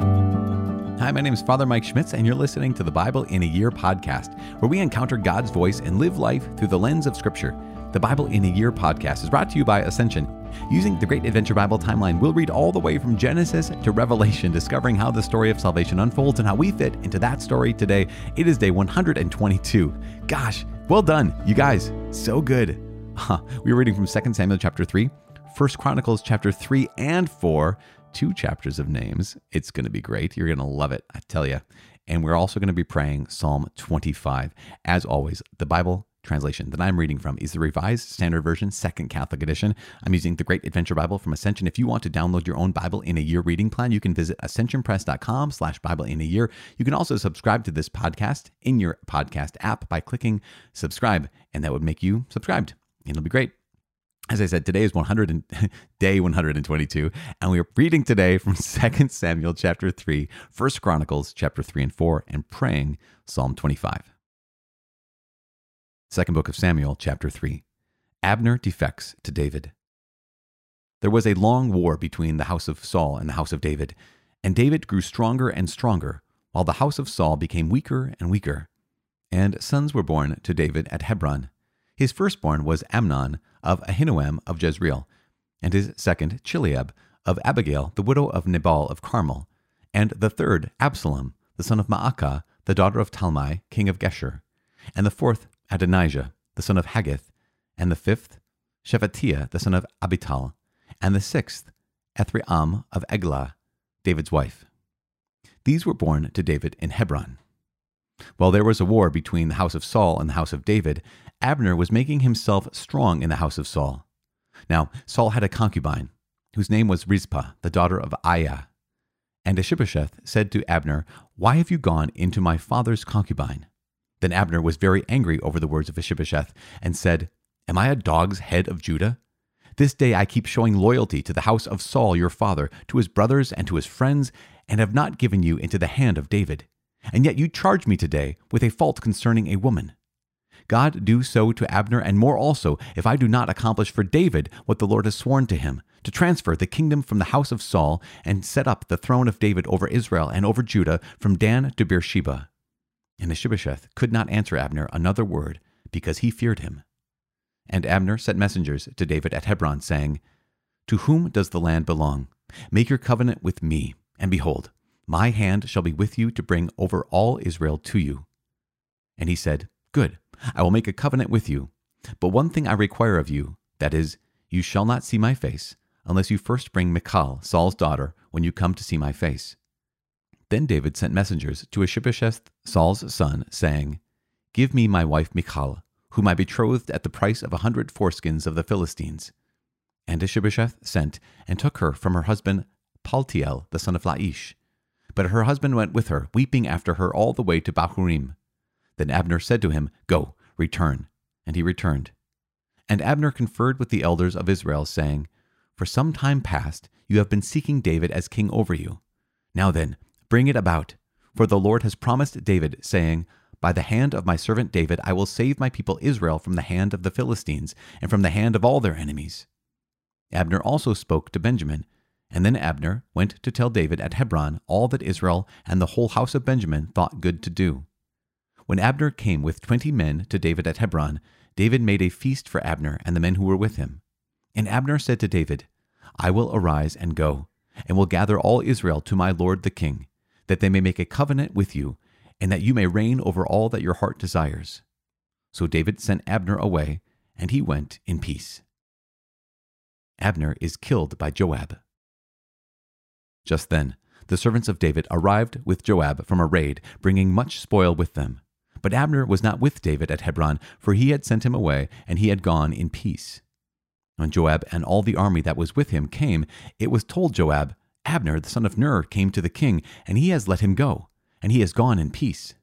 Hi, my name is Father Mike Schmitz, and you're listening to the Bible in a Year podcast, where we encounter God's voice and live life through the lens of Scripture. The Bible in a Year podcast is brought to you by Ascension. Using the Great Adventure Bible timeline, we'll read all the way from Genesis to Revelation, discovering how the story of salvation unfolds and how we fit into that story today. It is day 122. Gosh, well done, you guys. So good. we are reading from 2 Samuel chapter 3, 1 Chronicles chapter 3 and 4, two chapters of names. It's going to be great. You're going to love it, I tell you. And we're also going to be praying Psalm 25. As always, the Bible translation that I'm reading from is the Revised Standard Version, Second Catholic Edition. I'm using the Great Adventure Bible from Ascension. If you want to download your own Bible in a Year reading plan, you can visit ascensionpress.com slash Bible in a Year. You can also subscribe to this podcast in your podcast app by clicking subscribe, and that would make you subscribed. It'll be great. As I said, today is 100 and, day 122, and we are reading today from 2 Samuel chapter 3, 1 Chronicles chapter 3 and 4, and praying Psalm 25. Second book of Samuel chapter 3. Abner defects to David. There was a long war between the house of Saul and the house of David, and David grew stronger and stronger, while the house of Saul became weaker and weaker. And sons were born to David at Hebron. His firstborn was Amnon of Ahinoam of Jezreel, and his second Chileab of Abigail, the widow of Nabal of Carmel, and the third Absalom, the son of Maacah, the daughter of Talmai, king of Geshur, and the fourth Adonijah, the son of Haggith, and the fifth Shephatiah, the son of Abital, and the sixth Ithream of Eglah, David's wife. These were born to David in Hebron. While there was a war between the house of Saul and the house of David, Abner was making himself strong in the house of Saul. Now, Saul had a concubine, whose name was Rizpah, the daughter of Aiah. And Ishbosheth said to Abner, Why have you gone into my father's concubine? Then Abner was very angry over the words of Ishbosheth and said, Am I a dog's head of Judah? This day I keep showing loyalty to the house of Saul your father, to his brothers and to his friends, and have not given you into the hand of David. And yet you charge me today with a fault concerning a woman. God do so to Abner and more also, if I do not accomplish for David what the Lord has sworn to him, to transfer the kingdom from the house of Saul and set up the throne of David over Israel and over Judah from Dan to Beersheba. And Ishbosheth could not answer Abner another word, because he feared him. And Abner sent messengers to David at Hebron, saying, To whom does the land belong? Make your covenant with me, and behold, my hand shall be with you to bring over all Israel to you. And he said, Good, I will make a covenant with you. But one thing I require of you, that is, you shall not see my face, unless you first bring Michal, Saul's daughter, when you come to see my face. Then David sent messengers to Ishbosheth, Saul's son, saying, Give me my wife Michal, whom I betrothed at the price of a hundred foreskins of the Philistines. And Ishbosheth sent and took her from her husband Paltiel, the son of Laish. But her husband went with her, weeping after her all the way to Bahurim. Then Abner said to him, Go, return. And he returned. And Abner conferred with the elders of Israel, saying, For some time past you have been seeking David as king over you. Now then, bring it about. For the Lord has promised David, saying, By the hand of my servant David I will save my people Israel from the hand of the Philistines, and from the hand of all their enemies. Abner also spoke to Benjamin. And then Abner went to tell David at Hebron all that Israel and the whole house of Benjamin thought good to do. When Abner came with twenty men to David at Hebron, David made a feast for Abner and the men who were with him. And Abner said to David, I will arise and go, and will gather all Israel to my lord the king, that they may make a covenant with you, and that you may reign over all that your heart desires. So David sent Abner away, and he went in peace. Abner is killed by Joab. Just then, the servants of David arrived with Joab from a raid, bringing much spoil with them. But Abner was not with David at Hebron, for he had sent him away, and he had gone in peace. When Joab and all the army that was with him came, it was told Joab, Abner the son of Ner came to the king, and he has let him go, and he has gone in peace.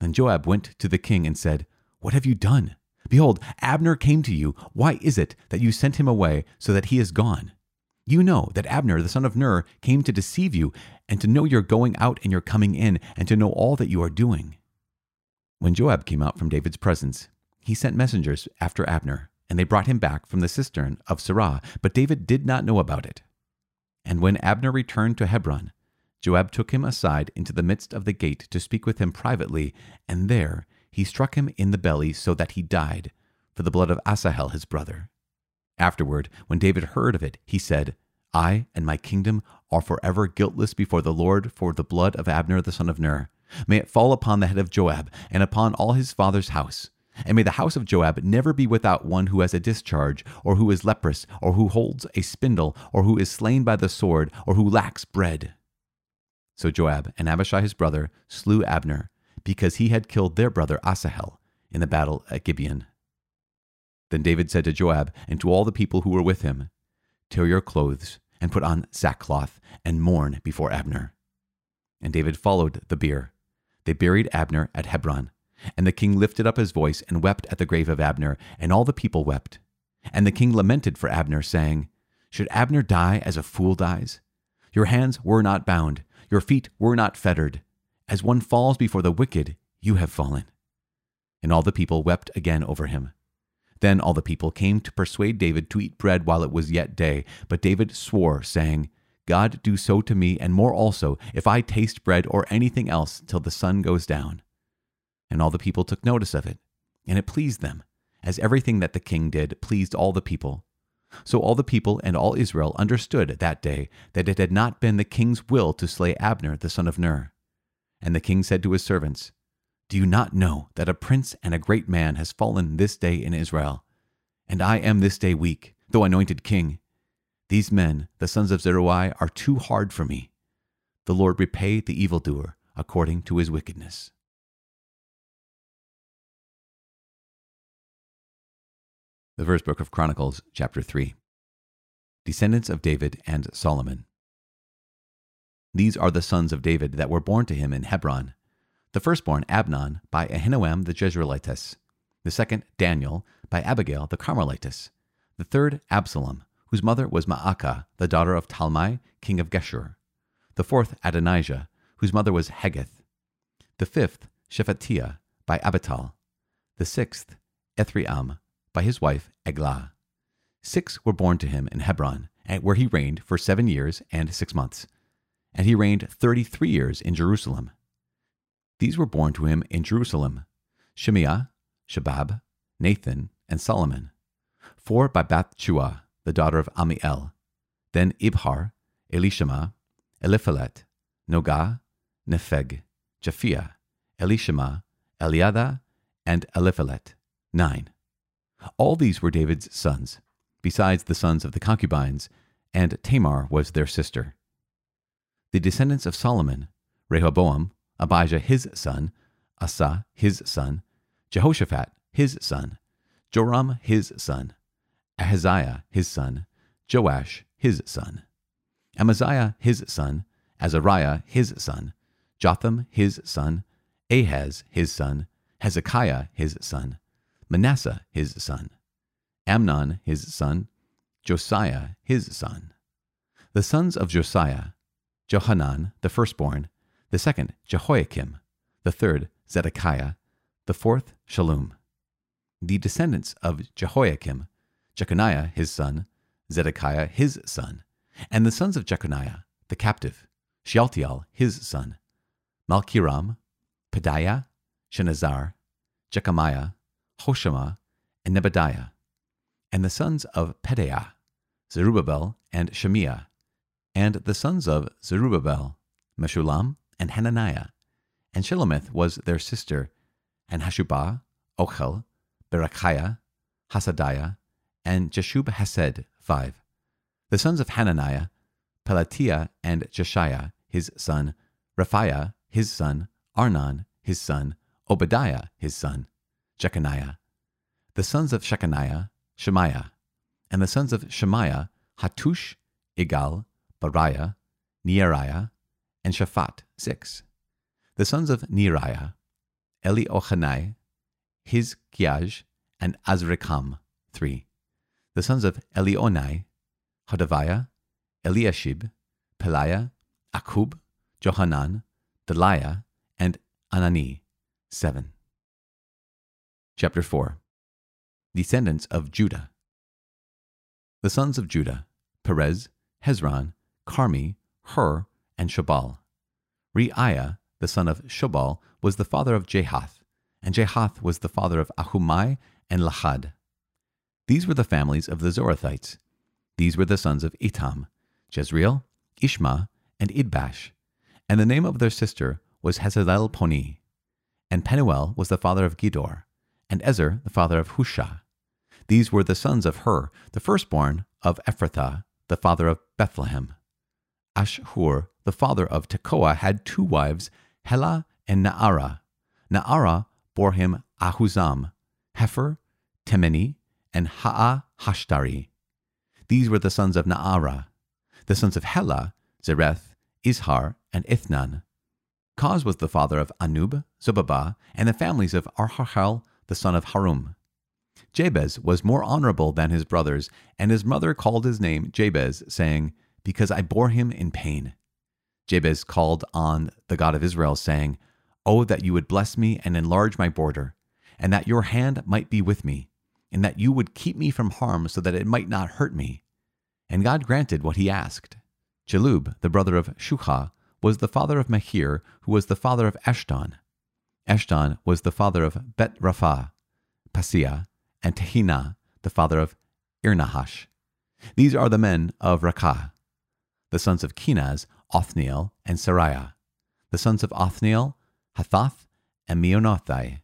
Then Joab went to the king and said, What have you done? Behold, Abner came to you. Why is it that you sent him away so that he is gone? You know that Abner the son of Ner came to deceive you, and to know your going out and your coming in, and to know all that you are doing. When Joab came out from David's presence, he sent messengers after Abner, and they brought him back from the cistern of Sirah, but David did not know about it. And when Abner returned to Hebron, Joab took him aside into the midst of the gate to speak with him privately, and there he struck him in the belly so that he died, for the blood of Asahel his brother. Afterward, when David heard of it, he said, I and my kingdom are forever guiltless before the Lord for the blood of Abner the son of Ner. May it fall upon the head of Joab and upon all his father's house. And may the house of Joab never be without one who has a discharge, or who is leprous, or who holds a spindle, or who is slain by the sword, or who lacks bread. So Joab and Abishai his brother slew Abner, because he had killed their brother Asahel in the battle at Gibeon. Then David said to Joab and to all the people who were with him, Tear your clothes and put on sackcloth and mourn before Abner. And David followed the bier. They buried Abner at Hebron. And the king lifted up his voice and wept at the grave of Abner, and all the people wept. And the king lamented for Abner, saying, Should Abner die as a fool dies? Your hands were not bound, your feet were not fettered. As one falls before the wicked, you have fallen. And all the people wept again over him. Then all the people came to persuade David to eat bread while it was yet day. But David swore, saying, God do so to me, and more also, if I taste bread or anything else till the sun goes down. And all the people took notice of it, and it pleased them, as everything that the king did pleased all the people. So all the people and all Israel understood that day that it had not been the king's will to slay Abner the son of Ner. And the king said to his servants, Do you not know that a prince and a great man has fallen this day in Israel? And I am this day weak, though anointed king. These men, the sons of Zeruiah, are too hard for me. The Lord repay the evildoer according to his wickedness. The first book of Chronicles, chapter 3. Descendants of David and Solomon. These are the sons of David that were born to him in Hebron. The firstborn, Amnon, by Ahinoam the Jezreelitess. The second, Daniel, by Abigail the Carmelitess. The third, Absalom, whose mother was Maacah, the daughter of Talmai, king of Geshur. The fourth, Adonijah, whose mother was Haggith. The fifth, Shephatiah, by Abital. The sixth, Ithream, by his wife Eglah. Six were born to him in Hebron, where he reigned for seven years and six months. And he reigned thirty three years in Jerusalem. These were born to him in Jerusalem Shimei, Shabab, Nathan, and Solomon. Four by Bathshua, the daughter of Ammiel. Then Ibhar, Elishama, Eliphelet, Nogah, Nepheg, Japhia, Elishama, Eliada, and Eliphelet. Nine. All these were David's sons, besides the sons of the concubines, and Tamar was their sister. The descendants of Solomon, Rehoboam, Abijah his son, Asa his son, Jehoshaphat his son, Joram his son, Ahaziah his son, Joash his son, Amaziah his son, Azariah his son, Jotham his son, Ahaz his son, Hezekiah his son, Manasseh his son, Amnon his son, Josiah his son. The sons of Josiah, Johanan the firstborn, the second Jehoiakim, the third Zedekiah, the fourth Shallum. The descendants of Jehoiakim, Jeconiah his son, Zedekiah his son, and the sons of Jeconiah, the captive, Shealtiel his son, Malchiram, Pedaiah, Shenazzar, Jekamiah, Hoshama, and Nebadiah, and the sons of Pedaiah, Zerubbabel and Shemiah, and the sons of Zerubbabel, Meshullam and Hananiah, and Shelomith was their sister, and Hashubah, Ochel, Berechiah, Hasadiah, and Jeshub Hesed, five. The sons of Hananiah, Pelatiah and Jeshiah, his son, Rephaiah, his son, Arnan, his son, Obadiah, his son, Jeconiah. The sons of Shechaniah, Shemaiah. And the sons of Shemaiah, Hattush, Igal, Bariah, Neariah, and Shaphat, six. The sons of Neariah, Elioenai, Hizkiah, and Azrikam, three. The sons of Elioenai, Hodaviah, Eliashib, Peliah, Akkub, Johanan, Delaiah, and Anani, seven. Chapter 4 Descendants of Judah. The sons of Judah Perez, Hezron, Carmi, Hur, and Shobal, Reaiah, the son of Shobal, was the father of Jahath, and Jahath was the father of Ahumai and Lahad. These were the families of the Zorathites. These were the sons of Etam, Jezreel, Ishma, and Idbash. And the name of their sister was Hazzelelponi. And Penuel was the father of Gedor, and Ezer the father of Hushah. These were the sons of Hur, the firstborn of Ephrathah, the father of Bethlehem. Ashhur, the father of Tekoa, had two wives, Helah and Naarah. Naara bore him Ahuzzam, Hepher, Temeni, and Ha'a Hashtari. These were the sons of Naarah. The sons of Helah, Zereth, Izhar, and Ithnan. Koz was the father of Anub, Zobebah, and the families of Aharhel, the son of Harum. Jabez was more honorable than his brothers, and his mother called his name Jabez, saying, Because I bore him in pain. Jabez called on the God of Israel, saying, Oh, that you would bless me and enlarge my border, and that your hand might be with me, and that you would keep me from harm so that it might not hurt me. And God granted what he asked. Chelub, the brother of Shuhah, was the father of Machir, who was the father of Eshton. Eshton was the father of Bet Rapha, Paseah, and Tehinnah, the father of Irnahash. These are the men of Rakah. The sons of Kenaz, Othniel, and Seraiah. The sons of Othniel, Hathath, and Meonothai.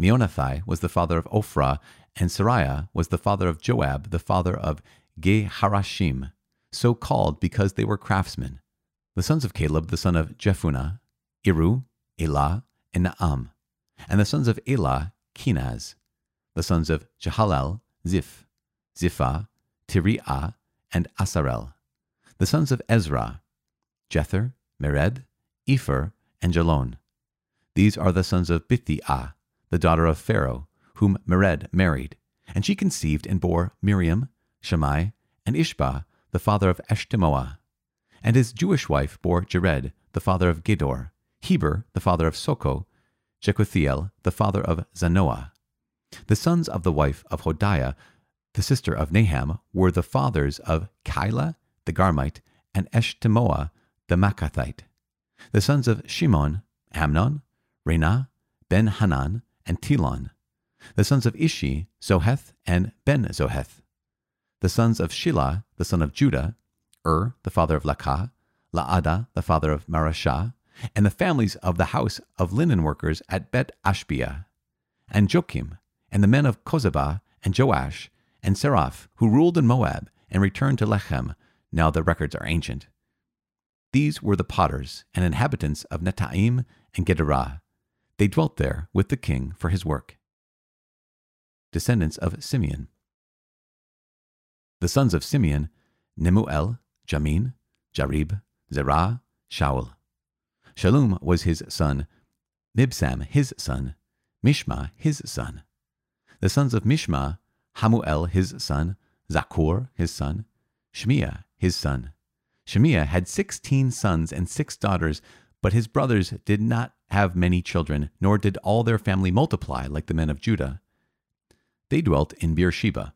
Meonothai was the father of Ophrah, and Seraiah was the father of Joab, the father of Ge-Harashim, so called because they were craftsmen. The sons of Caleb, the son of Jephunneh, Iru, Elah, and Naam. And the sons of Elah, Kenaz the sons of Jehalel, Ziph, Ziphah, Tiria, and Asarel. The sons of Ezrah, Jether, Mered, Epher, and Jalon. These are the sons of Bithiah, the daughter of Pharaoh, whom Mered married, and she conceived and bore Miriam, Shammai, and Ishbah, the father of Eshtemoa. And his Jewish wife bore Jered, the father of Gedor, Heber, the father of Soco, Jekuthiel, the father of Zanoah. The sons of the wife of Hodiah, the sister of Naham, were the fathers of Keilah, the Garmite and Eshtemoa the Maacathite. The sons of Shimon, Amnon, Renah, Ben Hanan, and Tilon. The sons of Ishi, Zoheth, and Ben Zoheth. The sons of Shelah, the son of Judah, Ur, the father of Lakah, Laadah, the father of Mareshah, and the families of the house of linen workers at Bet Ashbia, and Jokim, and the men of Kozebah and Joash and Seraph, who ruled in Moab and returned to Lechem, now the records are ancient. These were the potters and inhabitants of Netaim and Gederah. They dwelt there with the king for his work. Descendants of Simeon. The sons of Simeon, Nemuel, Jamin, Jarib, Zerah, Shaul. Shallum was his son, Mibsam his son, Mishma his son. The sons of Mishma, Hammuel his son, Zaccur his son, Shemiah his son. Shemiah had sixteen sons and six daughters, but his brothers did not have many children, nor did all their family multiply like the men of Judah. They dwelt in Beersheba,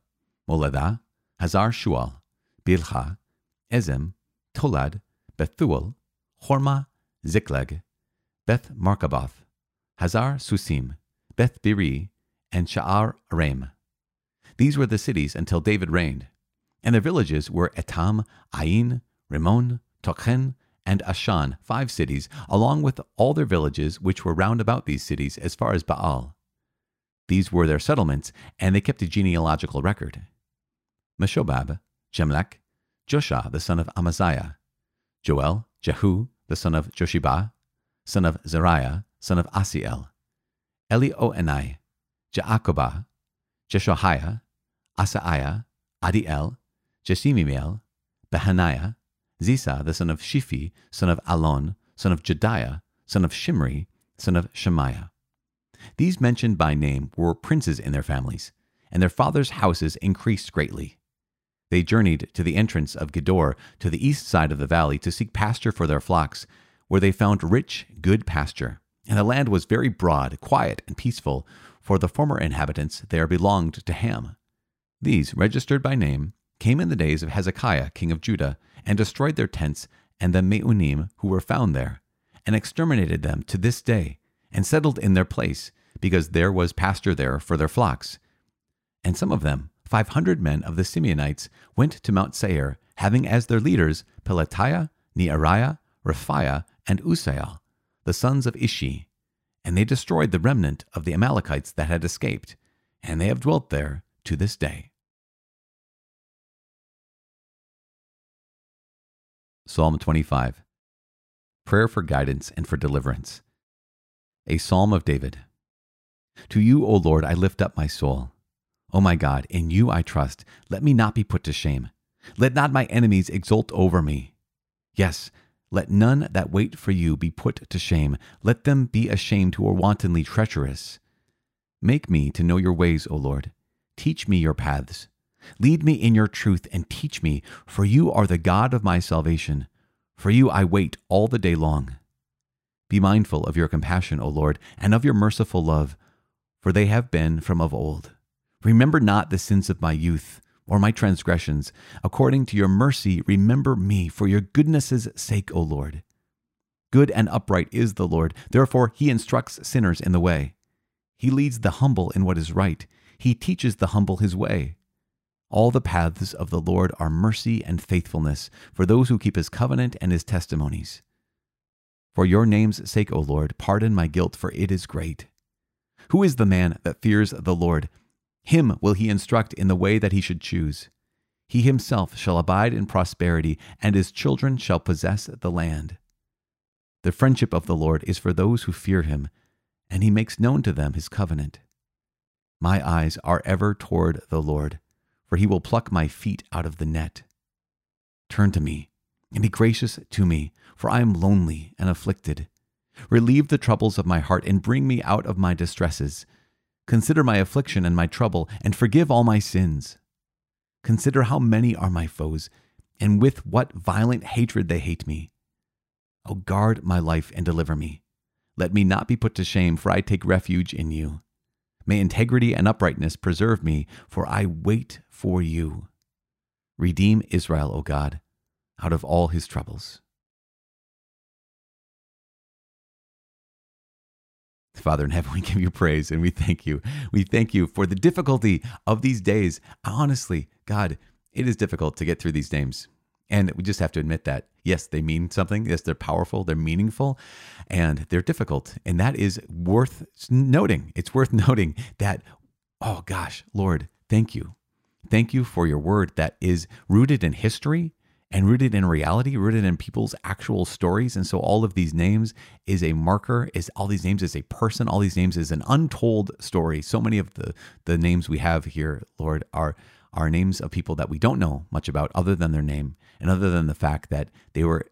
Moladah, Hazar Shual, Bilhah, Ezem, Tolad, Bethuel, Hormah, Ziklag, Beth Marcaboth, Hazar Susim, Beth Biri, and Sha'ar Aram. These were the cities until David reigned, and their villages were Etam, Ain, Rimmon, Tochen, and Ashan, five cities, along with all their villages which were round about these cities as far as Baal. These were their settlements, and they kept a genealogical record. Meshobab, Jamlech, Joshah the son of Amaziah, Joel, Jehu the son of Joshibah, son of Zariah, son of Asiel, Elioenai, Jaakobah, Jeshoiah, Asaiah, Adiel, Jesimiel, Behaniah, Zisa the son of Shiphi, son of Allon, son of Jedaiah, son of Shimri, son of Shemaiah. These mentioned by name were princes in their families, and their fathers' houses increased greatly. They journeyed to the entrance of Gedor to the east side of the valley to seek pasture for their flocks, where they found rich, good pasture. And the land was very broad, quiet, and peaceful, for the former inhabitants there belonged to Ham. These, registered by name, came in the days of Hezekiah, king of Judah, and destroyed their tents and the Meunim who were found there, and exterminated them to this day, and settled in their place, because there was pasture there for their flocks. And some of them, five hundred men of the Simeonites, went to Mount Seir, having as their leaders Pelatiah, Neariah, Rephaiah, and Uzziel, the sons of Ishi. And they destroyed the remnant of the Amalekites that had escaped, and they have dwelt there to this day. Psalm 25 Prayer for guidance and for deliverance. A Psalm of David. To you, O Lord, I lift up my soul. O my God, in you I trust. Let me not be put to shame. Let not my enemies exult over me. Yes, let none that wait for you be put to shame. Let them be ashamed who are wantonly treacherous. Make me to know your ways, O Lord. Teach me your paths. Lead me in your truth and teach me, for you are the God of my salvation. For you I wait all the day long. Be mindful of your compassion, O Lord, and of your merciful love, for they have been from of old. Remember not the sins of my youth, or my transgressions. According to your mercy, remember me for your goodness' sake, O Lord. Good and upright is the Lord, therefore he instructs sinners in the way. He leads the humble in what is right, he teaches the humble his way. All the paths of the Lord are mercy and faithfulness for those who keep his covenant and his testimonies. For your name's sake, O Lord, pardon my guilt, for it is great. Who is the man that fears the Lord? Him will he instruct in the way that he should choose. He himself shall abide in prosperity, and his children shall possess the land. The friendship of the Lord is for those who fear him, and he makes known to them his covenant. My eyes are ever toward the Lord for he will pluck my feet out of the net. Turn to me, and be gracious to me, for I am lonely and afflicted. Relieve the troubles of my heart, and bring me out of my distresses. Consider my affliction and my trouble, and forgive all my sins. Consider how many are my foes, and with what violent hatred they hate me. O guard my life and deliver me. Let me not be put to shame, for I take refuge in you. May integrity and uprightness preserve me, for I wait for you. Redeem Israel, O God, out of all his troubles. Father in heaven, we give you praise and we thank you. We thank you for the difficulty of these days. Honestly, God, it is difficult to get through these names. And we just have to admit that. Yes, they mean something. Yes, they're powerful, they're meaningful, and they're difficult. And that is worth noting. It's worth noting that, oh gosh, Lord, thank you. Thank you for your word that is rooted in history and rooted in reality, rooted in people's actual stories. And so all of these names is a marker, is all these names is a person, all these names is an untold story. So many of the the names we have here, Lord, are are names of people that we don't know much about other than their name and other than the fact that they were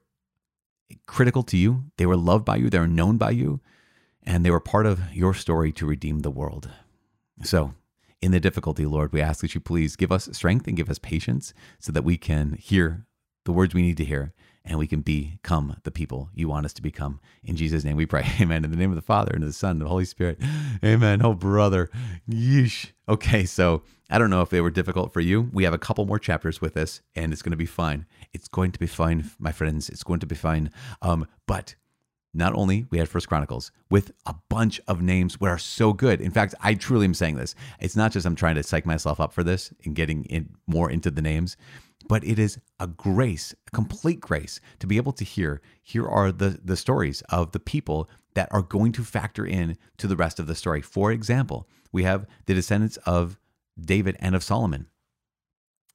critical to you, they were loved by you, they were known by you, and they were part of your story to redeem the world. So, in the difficulty, Lord, we ask that you please give us strength and give us patience so that we can hear the words we need to hear and we can become the people you want us to become. In Jesus' name we pray. Amen. In the name of the Father and of the Son and the Holy Spirit. Amen. Oh, brother. Yeesh. Okay, so I don't know if they were difficult for you. We have a couple more chapters with this, and it's going to be fine. It's going to be fine, my friends. It's going to be fine. Um, but not only we had First Chronicles with a bunch of names that are so good. In fact, I truly am saying this. It's not just I'm trying to psych myself up for this and getting in more into the names but it is a grace, a complete grace to be able to hear here are the the stories of the people that are going to factor in to the rest of the story. For example, we have the descendants of David and of Solomon.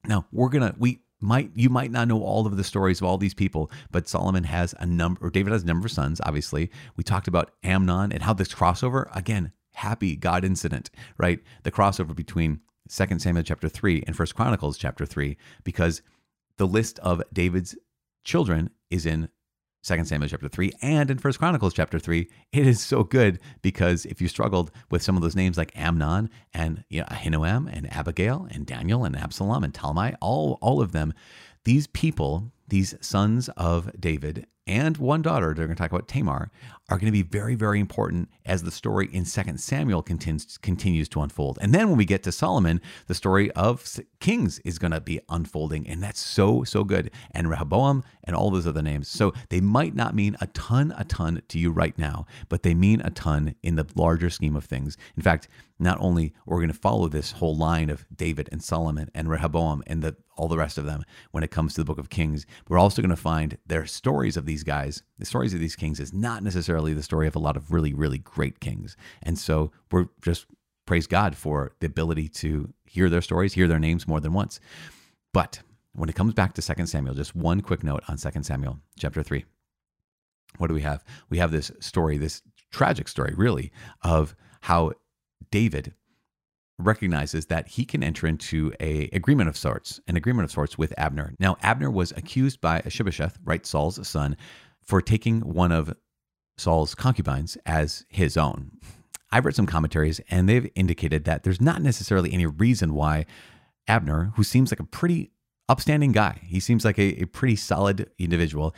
Now, we're going to we might you might not know all of the stories of all these people, but Solomon has a number or David has a number of sons, obviously. We talked about Amnon and how this crossover, again, happy God incident, right? The crossover between 2 Samuel chapter 3 and 1 Chronicles chapter 3 because the list of David's children is in 2 Samuel chapter 3 and in 1 Chronicles chapter 3. It is so good because if you struggled with some of those names like Amnon and you know, Ahinoam and Abigail and Daniel and Absalom and Talmai, all, all of them, these people these sons of David and one daughter, they're going to talk about Tamar, are going to be very, very important as the story in 2 Samuel continues, continues to unfold. And then when we get to Solomon, the story of kings is going to be unfolding. And that's so, so good. And Rehoboam and all those other names. So they might not mean a ton, a ton to you right now, but they mean a ton in the larger scheme of things. In fact, not only are we going to follow this whole line of David and Solomon and Rehoboam and the, all the rest of them when it comes to the book of Kings, we're also going to find their stories of these guys. The stories of these kings is not necessarily the story of a lot of really, really great kings. And so we're just praise God for the ability to hear their stories, hear their names more than once. But when it comes back to 2 Samuel, just one quick note on 2 Samuel chapter 3. What do we have? We have this story, this tragic story, really, of how David recognizes that he can enter into a agreement of sorts, an agreement of sorts with Abner. Now, Abner was accused by Ishbosheth, right, Saul's son, for taking one of Saul's concubines as his own. I've read some commentaries and they've indicated that there's not necessarily any reason why Abner, who seems like a pretty upstanding guy, he seems like a, a pretty solid individual,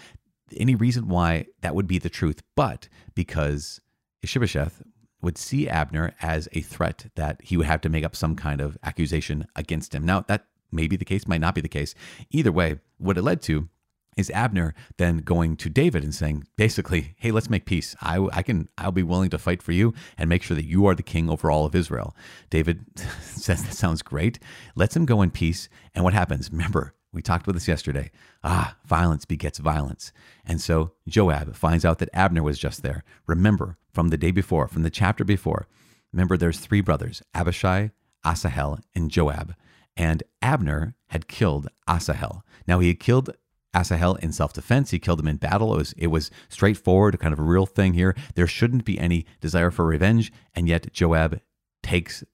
any reason why that would be the truth, but because Ishbosheth would see Abner as a threat that he would have to make up some kind of accusation against him. Now, that may be the case, might not be the case. Either way, what it led to is Abner then going to David and saying, basically, hey, let's make peace. I, I can, I'll be willing to fight for you and make sure that you are the king over all of Israel. David says that sounds great. Lets him go in peace. And what happens? Remember, we talked about this yesterday. Ah, violence begets violence. And so Joab finds out that Abner was just there. Remember from the day before, from the chapter before, remember there's three brothers, Abishai, Asahel, and Joab. And Abner had killed Asahel. Now he had killed Asahel in self defense. He killed him in battle. It was, it was straightforward, kind of a real thing here. There shouldn't be any desire for revenge. And yet Joab takes,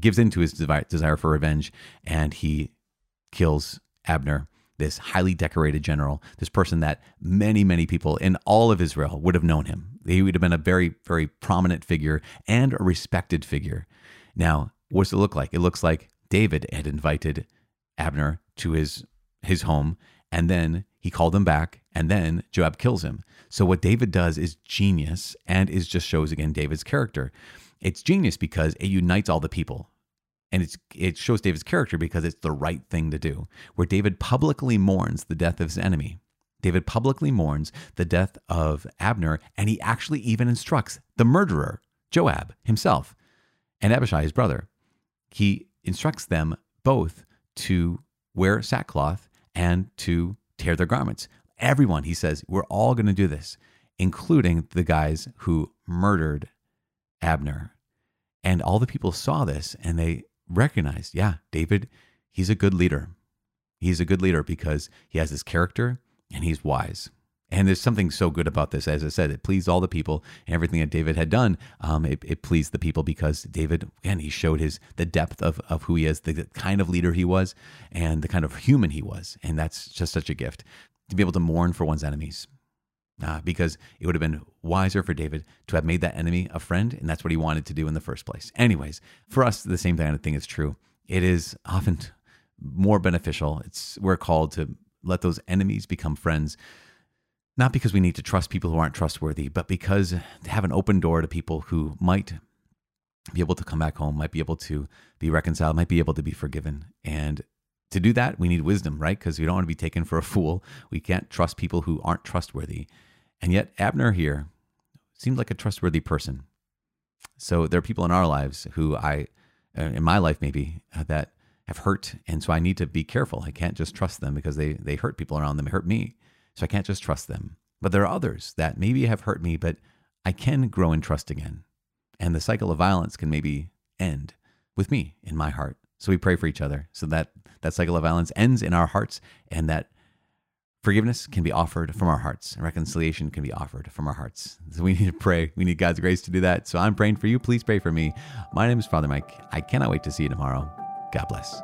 gives into his desire for revenge and he kills Abner, this highly decorated general, this person that many, many people in all of Israel would have known him. He would have been a very, very prominent figure and a respected figure. Now, what does it look like? It looks like David had invited Abner to his his home, and then he called him back, and then Joab kills him. So what David does is genius and is just shows again David's character. It's genius because it unites all the people and it's it shows David's character because it's the right thing to do. Where David publicly mourns the death of his enemy. David publicly mourns the death of Abner, and he actually even instructs the murderer, Joab himself, and Abishai, his brother. He instructs them both to wear sackcloth and to tear their garments. Everyone, he says, we're all going to do this, including the guys who murdered Abner. And all the people saw this and they recognized, yeah, David, he's a good leader. He's a good leader because he has this character and he's wise. And there's something so good about this. As I said, it pleased all the people and everything that David had done. Um, it, it, pleased the people because David, again, he showed his the depth of, of who he is, the kind of leader he was, and the kind of human he was. And that's just such a gift to be able to mourn for one's enemies. Uh, because it would have been wiser for David to have made that enemy a friend, and that's what he wanted to do in the first place. Anyways, for us, the same kind of thing is true. It is often more beneficial. It's we're called to let those enemies become friends, not because we need to trust people who aren't trustworthy, but because to have an open door to people who might be able to come back home, might be able to be reconciled, might be able to be forgiven, and to do that, we need wisdom, right? Because we don't want to be taken for a fool. We can't trust people who aren't trustworthy. And yet, Abner here seemed like a trustworthy person. So there are people in our lives who I, uh, in my life maybe, uh, that have hurt. And so I need to be careful. I can't just trust them because they, they hurt people around them, hurt me. So I can't just trust them. But there are others that maybe have hurt me, but I can grow in trust again. And the cycle of violence can maybe end with me in my heart. So we pray for each other so that that cycle of violence ends in our hearts and that forgiveness can be offered from our hearts and reconciliation can be offered from our hearts. So we need to pray. We need God's grace to do that. So I'm praying for you. Please pray for me. My name is Father Mike. I cannot wait to see you tomorrow. God bless.